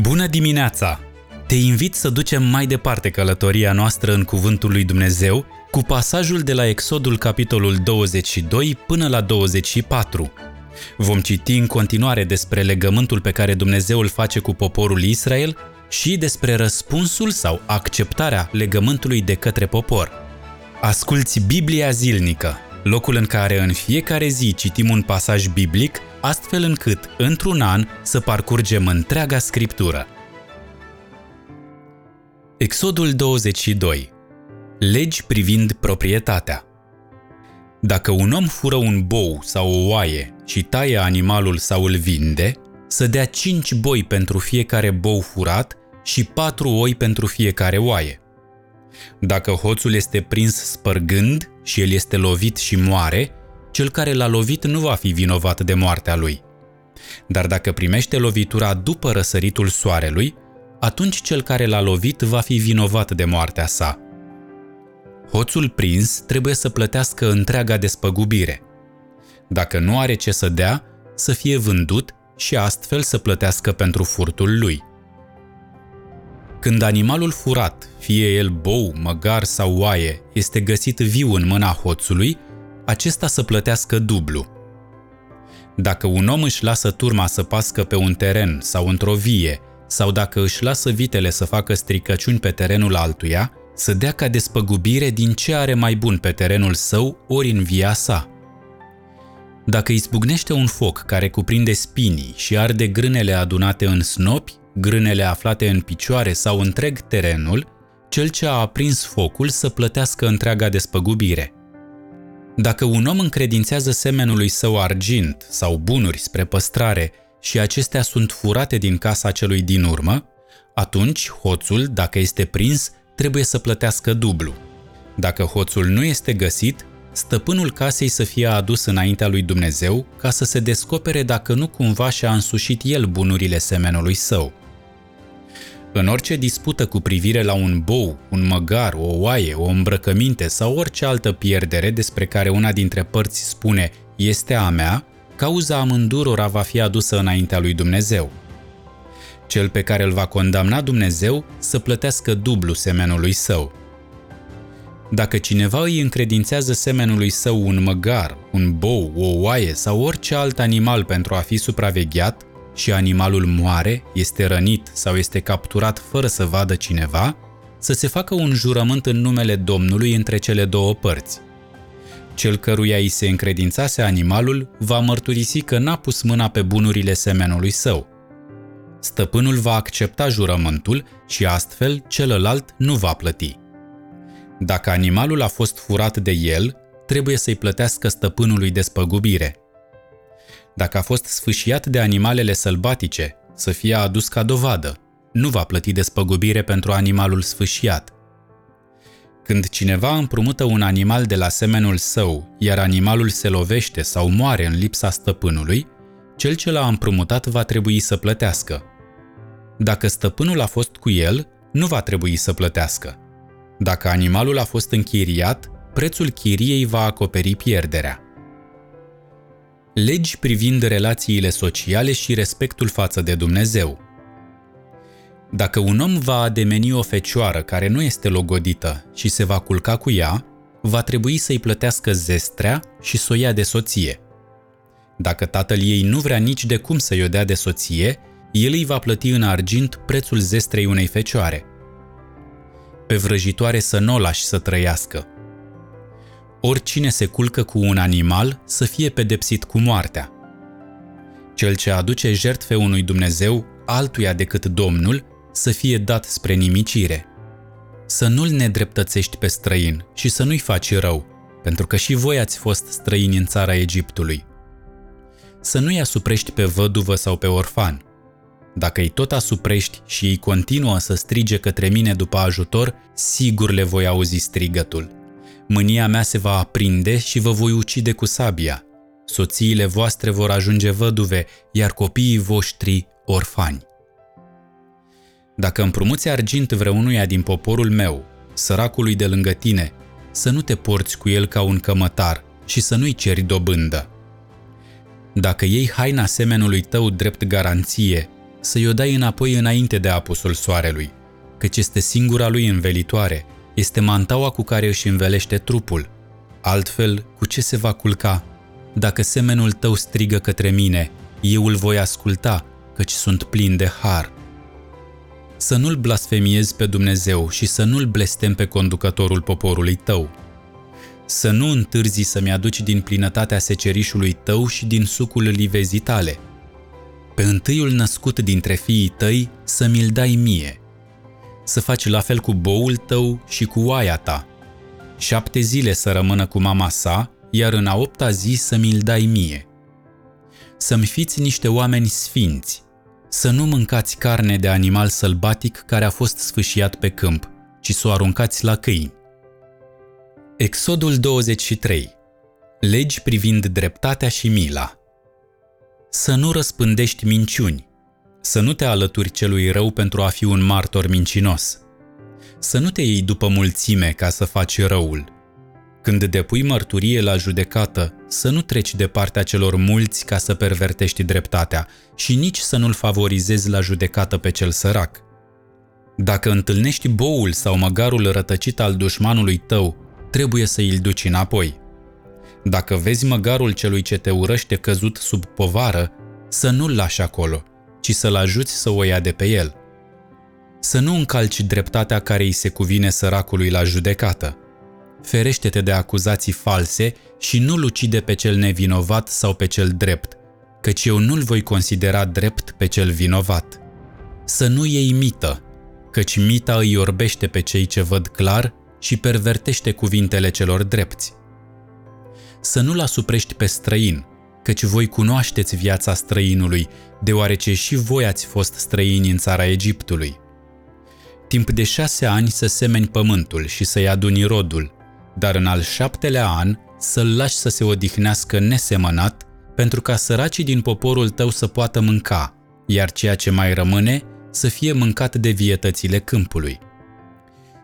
Bună dimineața! Te invit să ducem mai departe călătoria noastră în Cuvântul lui Dumnezeu cu pasajul de la Exodul capitolul 22 până la 24. Vom citi în continuare despre legământul pe care Dumnezeu îl face cu poporul Israel și despre răspunsul sau acceptarea legământului de către popor. Asculți Biblia zilnică, locul în care în fiecare zi citim un pasaj biblic, astfel încât, într-un an, să parcurgem întreaga scriptură. Exodul 22 Legi privind proprietatea Dacă un om fură un bou sau o oaie și taie animalul sau îl vinde, să dea cinci boi pentru fiecare bou furat și patru oi pentru fiecare oaie. Dacă hoțul este prins spărgând și el este lovit și moare, cel care l-a lovit nu va fi vinovat de moartea lui. Dar dacă primește lovitura după răsăritul soarelui, atunci cel care l-a lovit va fi vinovat de moartea sa. Hoțul prins trebuie să plătească întreaga despăgubire. Dacă nu are ce să dea, să fie vândut și astfel să plătească pentru furtul lui. Când animalul furat, fie el bou, măgar sau oaie, este găsit viu în mâna hoțului, acesta să plătească dublu. Dacă un om își lasă turma să pască pe un teren sau într-o vie, sau dacă își lasă vitele să facă stricăciuni pe terenul altuia, să dea ca despăgubire din ce are mai bun pe terenul său ori în via sa. Dacă izbucnește un foc care cuprinde spinii și arde grânele adunate în snopi, grânele aflate în picioare sau întreg terenul, cel ce a aprins focul să plătească întreaga despăgubire. Dacă un om încredințează semenului său argint sau bunuri spre păstrare și acestea sunt furate din casa celui din urmă, atunci hoțul, dacă este prins, trebuie să plătească dublu. Dacă hoțul nu este găsit, stăpânul casei să fie adus înaintea lui Dumnezeu ca să se descopere dacă nu cumva și-a însușit el bunurile semenului său. În orice dispută cu privire la un bou, un măgar, o oaie, o îmbrăcăminte sau orice altă pierdere despre care una dintre părți spune este a mea, cauza amândurora va fi adusă înaintea lui Dumnezeu. Cel pe care îl va condamna Dumnezeu să plătească dublu semenului său. Dacă cineva îi încredințează semenului său un măgar, un bou, o oaie sau orice alt animal pentru a fi supravegheat, și animalul moare, este rănit sau este capturat fără să vadă cineva, să se facă un jurământ în numele Domnului între cele două părți. Cel căruia îi se încredințase animalul va mărturisi că n-a pus mâna pe bunurile semenului său. Stăpânul va accepta jurământul și astfel celălalt nu va plăti. Dacă animalul a fost furat de el, trebuie să-i plătească stăpânului despăgubire – dacă a fost sfâșiat de animalele sălbatice, să fie adus ca dovadă. Nu va plăti despăgubire pentru animalul sfâșiat. Când cineva împrumută un animal de la semenul său, iar animalul se lovește sau moare în lipsa stăpânului, cel ce l-a împrumutat va trebui să plătească. Dacă stăpânul a fost cu el, nu va trebui să plătească. Dacă animalul a fost închiriat, prețul chiriei va acoperi pierderea legi privind relațiile sociale și respectul față de Dumnezeu. Dacă un om va ademeni o fecioară care nu este logodită și se va culca cu ea, va trebui să-i plătească zestrea și să o ia de soție. Dacă tatăl ei nu vrea nici de cum să-i o dea de soție, el îi va plăti în argint prețul zestrei unei fecioare. Pe vrăjitoare să nu o lași să trăiască, oricine se culcă cu un animal să fie pedepsit cu moartea. Cel ce aduce jertfe unui Dumnezeu altuia decât Domnul să fie dat spre nimicire. Să nu-l nedreptățești pe străin și să nu-i faci rău, pentru că și voi ați fost străini în țara Egiptului. Să nu-i asuprești pe văduvă sau pe orfan. Dacă îi tot asuprești și ei continuă să strige către mine după ajutor, sigur le voi auzi strigătul mânia mea se va aprinde și vă voi ucide cu sabia. Soțiile voastre vor ajunge văduve, iar copiii voștri orfani. Dacă împrumuți argint vreunuia din poporul meu, săracului de lângă tine, să nu te porți cu el ca un cămătar și să nu-i ceri dobândă. Dacă iei haina semenului tău drept garanție să-i o dai înapoi înainte de apusul soarelui, căci este singura lui învelitoare, este mantaua cu care își învelește trupul. Altfel, cu ce se va culca? Dacă semenul tău strigă către mine, eu îl voi asculta, căci sunt plin de har. Să nu-l blasfemiezi pe Dumnezeu și să nu-l blestem pe conducătorul poporului tău. Să nu întârzi să-mi aduci din plinătatea secerișului tău și din sucul livezii tale. Pe întâiul născut dintre fiii tăi să mi-l dai mie. Să faci la fel cu boul tău și cu oaia ta. Șapte zile să rămână cu mama sa, iar în a opta zi să mi-l dai mie. Să-mi fiți niște oameni sfinți, să nu mâncați carne de animal sălbatic care a fost sfâșiat pe câmp, ci să o aruncați la câini. Exodul 23 Legi privind dreptatea și mila Să nu răspândești minciuni, să nu te alături celui rău pentru a fi un martor mincinos, să nu te iei după mulțime ca să faci răul, când depui mărturie la judecată, să nu treci de partea celor mulți ca să pervertești dreptatea și nici să nu-l favorizezi la judecată pe cel sărac. Dacă întâlnești boul sau măgarul rătăcit al dușmanului tău, trebuie să îl duci înapoi. Dacă vezi măgarul celui ce te urăște căzut sub povară, să nu-l lași acolo, ci să-l ajuți să o ia de pe el. Să nu încalci dreptatea care îi se cuvine săracului la judecată – ferește-te de acuzații false și nu-l ucide pe cel nevinovat sau pe cel drept, căci eu nu-l voi considera drept pe cel vinovat. Să nu iei mită, căci mita îi orbește pe cei ce văd clar și pervertește cuvintele celor drepți. Să nu-l asuprești pe străin, căci voi cunoașteți viața străinului, deoarece și voi ați fost străini în țara Egiptului. Timp de șase ani să semeni pământul și să-i aduni rodul, dar în al șaptelea an să-l lași să se odihnească nesemănat, pentru ca săracii din poporul tău să poată mânca, iar ceea ce mai rămâne să fie mâncat de vietățile câmpului.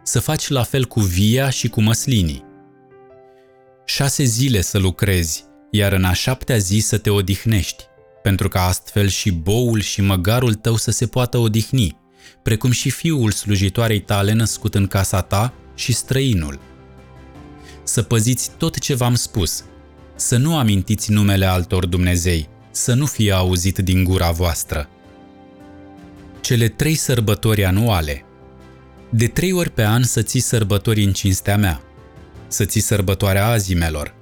Să faci la fel cu via și cu măslinii. Șase zile să lucrezi, iar în a șaptea zi să te odihnești, pentru ca astfel și boul și măgarul tău să se poată odihni, precum și fiul slujitoarei tale născut în casa ta și străinul. Să păziți tot ce v-am spus, să nu amintiți numele altor Dumnezei, să nu fie auzit din gura voastră. Cele trei sărbători anuale. De trei ori pe an să ții sărbători în cinstea mea, să ții sărbătoarea azimelor,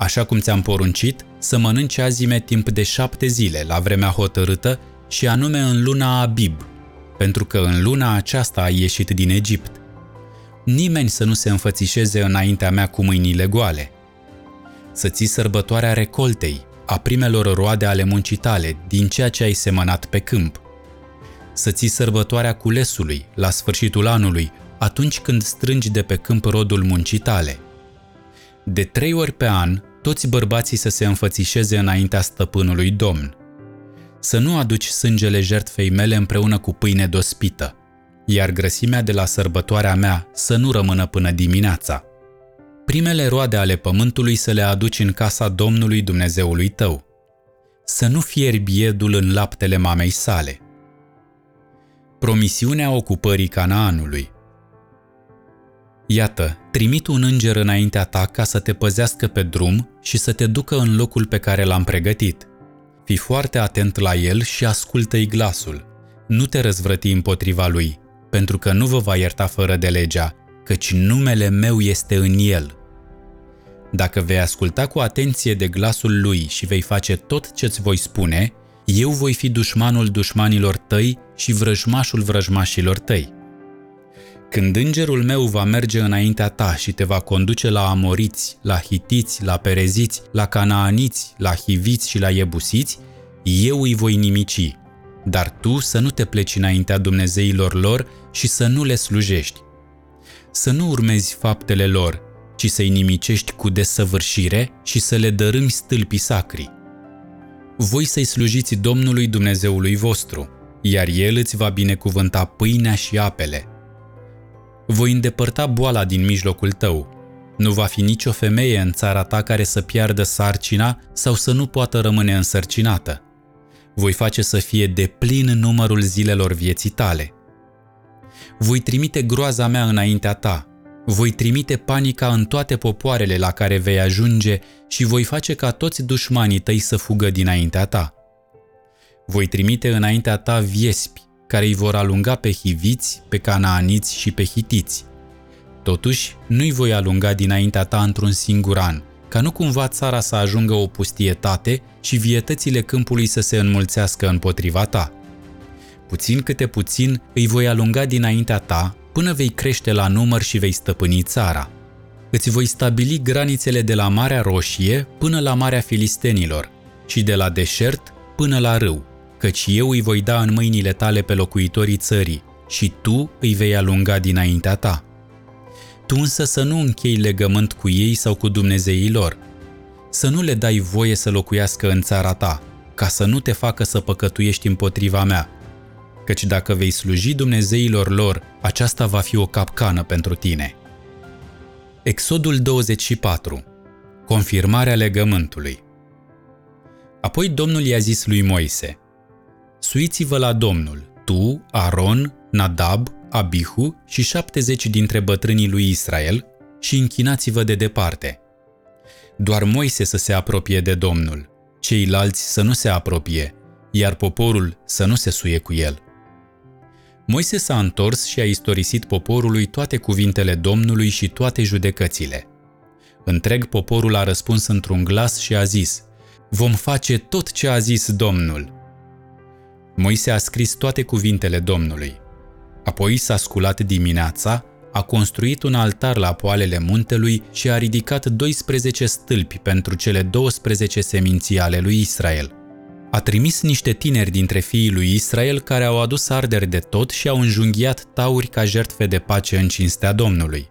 așa cum ți-am poruncit, să mănânci azime timp de șapte zile, la vremea hotărâtă, și anume în luna Abib, pentru că în luna aceasta ai ieșit din Egipt nimeni să nu se înfățișeze înaintea mea cu mâinile goale. Să ții sărbătoarea recoltei, a primelor roade ale muncii tale, din ceea ce ai semănat pe câmp. Să ții sărbătoarea culesului, la sfârșitul anului, atunci când strângi de pe câmp rodul muncii tale. De trei ori pe an, toți bărbații să se înfățișeze înaintea stăpânului Domn. Să nu aduci sângele jertfei mele împreună cu pâine dospită, iar grăsimea de la sărbătoarea mea să nu rămână până dimineața. Primele roade ale pământului să le aduci în casa Domnului Dumnezeului tău. Să nu fierbi biedul în laptele mamei sale. Promisiunea ocupării Canaanului Iată, trimit un înger înaintea ta ca să te păzească pe drum și să te ducă în locul pe care l-am pregătit. Fii foarte atent la el și ascultă-i glasul. Nu te răzvrăti împotriva lui, pentru că nu vă va ierta fără de legea, căci numele meu este în el. Dacă vei asculta cu atenție de glasul lui și vei face tot ce-ți voi spune, eu voi fi dușmanul dușmanilor tăi și vrăjmașul vrăjmașilor tăi. Când îngerul meu va merge înaintea ta și te va conduce la amoriți, la hitiți, la pereziți, la canaaniți, la hiviți și la iebusiți, eu îi voi nimici dar tu să nu te pleci înaintea Dumnezeilor lor și să nu le slujești. Să nu urmezi faptele lor, ci să-i nimicești cu desăvârșire și să le dărâmi stâlpii sacri. Voi să-i slujiți Domnului Dumnezeului vostru, iar El îți va binecuvânta pâinea și apele. Voi îndepărta boala din mijlocul tău. Nu va fi nicio femeie în țara ta care să piardă sarcina sau să nu poată rămâne însărcinată Voi face să fie de plin numărul zilelor vieții tale. Voi trimite groaza mea înaintea ta, voi trimite panica în toate popoarele la care vei ajunge și voi face ca toți dușmanii tăi să fugă dinaintea ta. Voi trimite înaintea ta viespi, care îi vor alunga pe hiviți, pe canaaniți și pe hitiți. Totuși, nu-i voi alunga dinaintea ta într-un singur an, ca nu cumva țara să ajungă o pustietate și vietățile câmpului să se înmulțească împotriva ta. Puțin câte puțin îi voi alunga dinaintea ta până vei crește la număr și vei stăpâni țara. Îți voi stabili granițele de la Marea Roșie până la Marea Filistenilor și de la deșert până la râu, căci eu îi voi da în mâinile tale pe locuitorii țării și tu îi vei alunga dinaintea ta. Tu însă să nu închei legământ cu ei sau cu Dumnezeii lor, să nu le dai voie să locuiască în țara ta, ca să nu te facă să păcătuiești împotriva mea, căci dacă vei sluji Dumnezeilor lor, aceasta va fi o capcană pentru tine. Exodul 24 Confirmarea legământului Apoi Domnul i-a zis lui Moise, Suiți-vă la Domnul, tu, Aron, Nadab, Abihu și 70 dintre bătrânii lui Israel și închinați-vă de departe. Doar Moise să se apropie de Domnul, ceilalți să nu se apropie, iar poporul să nu se suie cu el. Moise s-a întors și a istorisit poporului toate cuvintele Domnului și toate judecățile. Întreg poporul a răspuns într-un glas și a zis, Vom face tot ce a zis Domnul. Moise a scris toate cuvintele Domnului. Apoi s-a sculat dimineața, a construit un altar la poalele muntelui și a ridicat 12 stâlpi pentru cele 12 seminții ale lui Israel – a trimis niște tineri dintre fiii lui Israel care au adus arderi de tot și au înjunghiat tauri ca jertfe de pace în cinstea Domnului.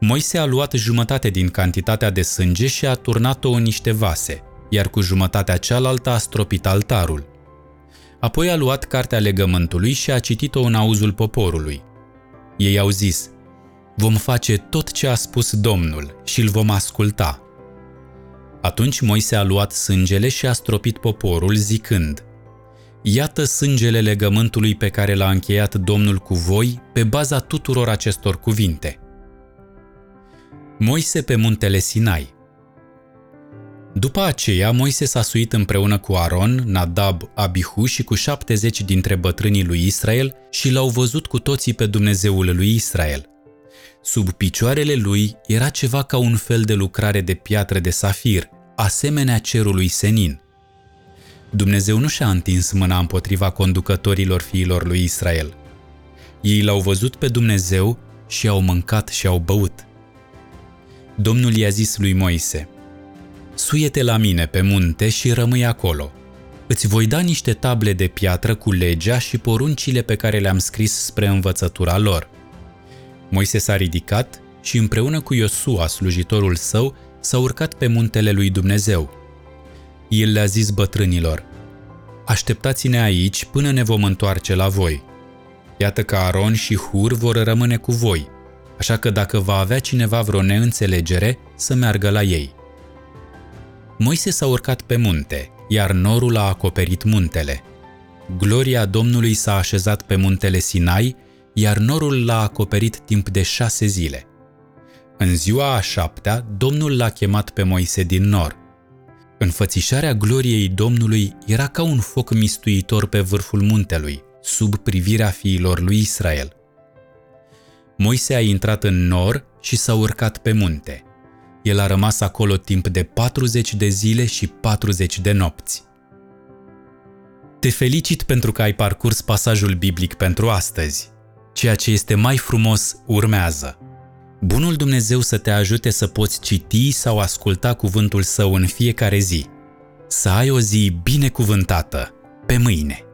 Moise a luat jumătate din cantitatea de sânge și a turnat-o în niște vase, iar cu jumătatea cealaltă a stropit altarul. Apoi a luat cartea legământului și a citit-o în auzul poporului. Ei au zis, vom face tot ce a spus Domnul și îl vom asculta – atunci Moise a luat sângele și a stropit poporul, zicând, Iată sângele legământului pe care l-a încheiat Domnul cu voi pe baza tuturor acestor cuvinte. Moise pe muntele Sinai După aceea, Moise s-a suit împreună cu Aron, Nadab, Abihu și cu șaptezeci dintre bătrânii lui Israel și l-au văzut cu toții pe Dumnezeul lui Israel – Sub picioarele lui era ceva ca un fel de lucrare de piatră de safir, asemenea cerului senin. Dumnezeu nu și-a întins mâna împotriva conducătorilor fiilor lui Israel. Ei l-au văzut pe Dumnezeu și au mâncat și au băut. Domnul i-a zis lui Moise, Suiete la mine pe munte și rămâi acolo. Îți voi da niște table de piatră cu legea și poruncile pe care le-am scris spre învățătura lor. Moise s-a ridicat și împreună cu Iosua, slujitorul său, s-a urcat pe muntele lui Dumnezeu. El le-a zis bătrânilor, Așteptați-ne aici până ne vom întoarce la voi. Iată că Aron și Hur vor rămâne cu voi, așa că dacă va avea cineva vreo neînțelegere, să meargă la ei. Moise s-a urcat pe munte, iar norul a acoperit muntele. Gloria Domnului s-a așezat pe muntele Sinai iar norul l-a acoperit timp de șase zile. În ziua a șaptea, Domnul l-a chemat pe Moise din nor. Înfățișarea gloriei Domnului era ca un foc mistuitor pe vârful muntelui, sub privirea fiilor lui Israel. Moise a intrat în nor și s-a urcat pe munte. El a rămas acolo timp de 40 de zile și 40 de nopți. Te felicit pentru că ai parcurs pasajul biblic pentru astăzi ceea ce este mai frumos urmează. Bunul Dumnezeu să te ajute să poți citi sau asculta cuvântul său în fiecare zi. Să ai o zi binecuvântată. Pe mâine!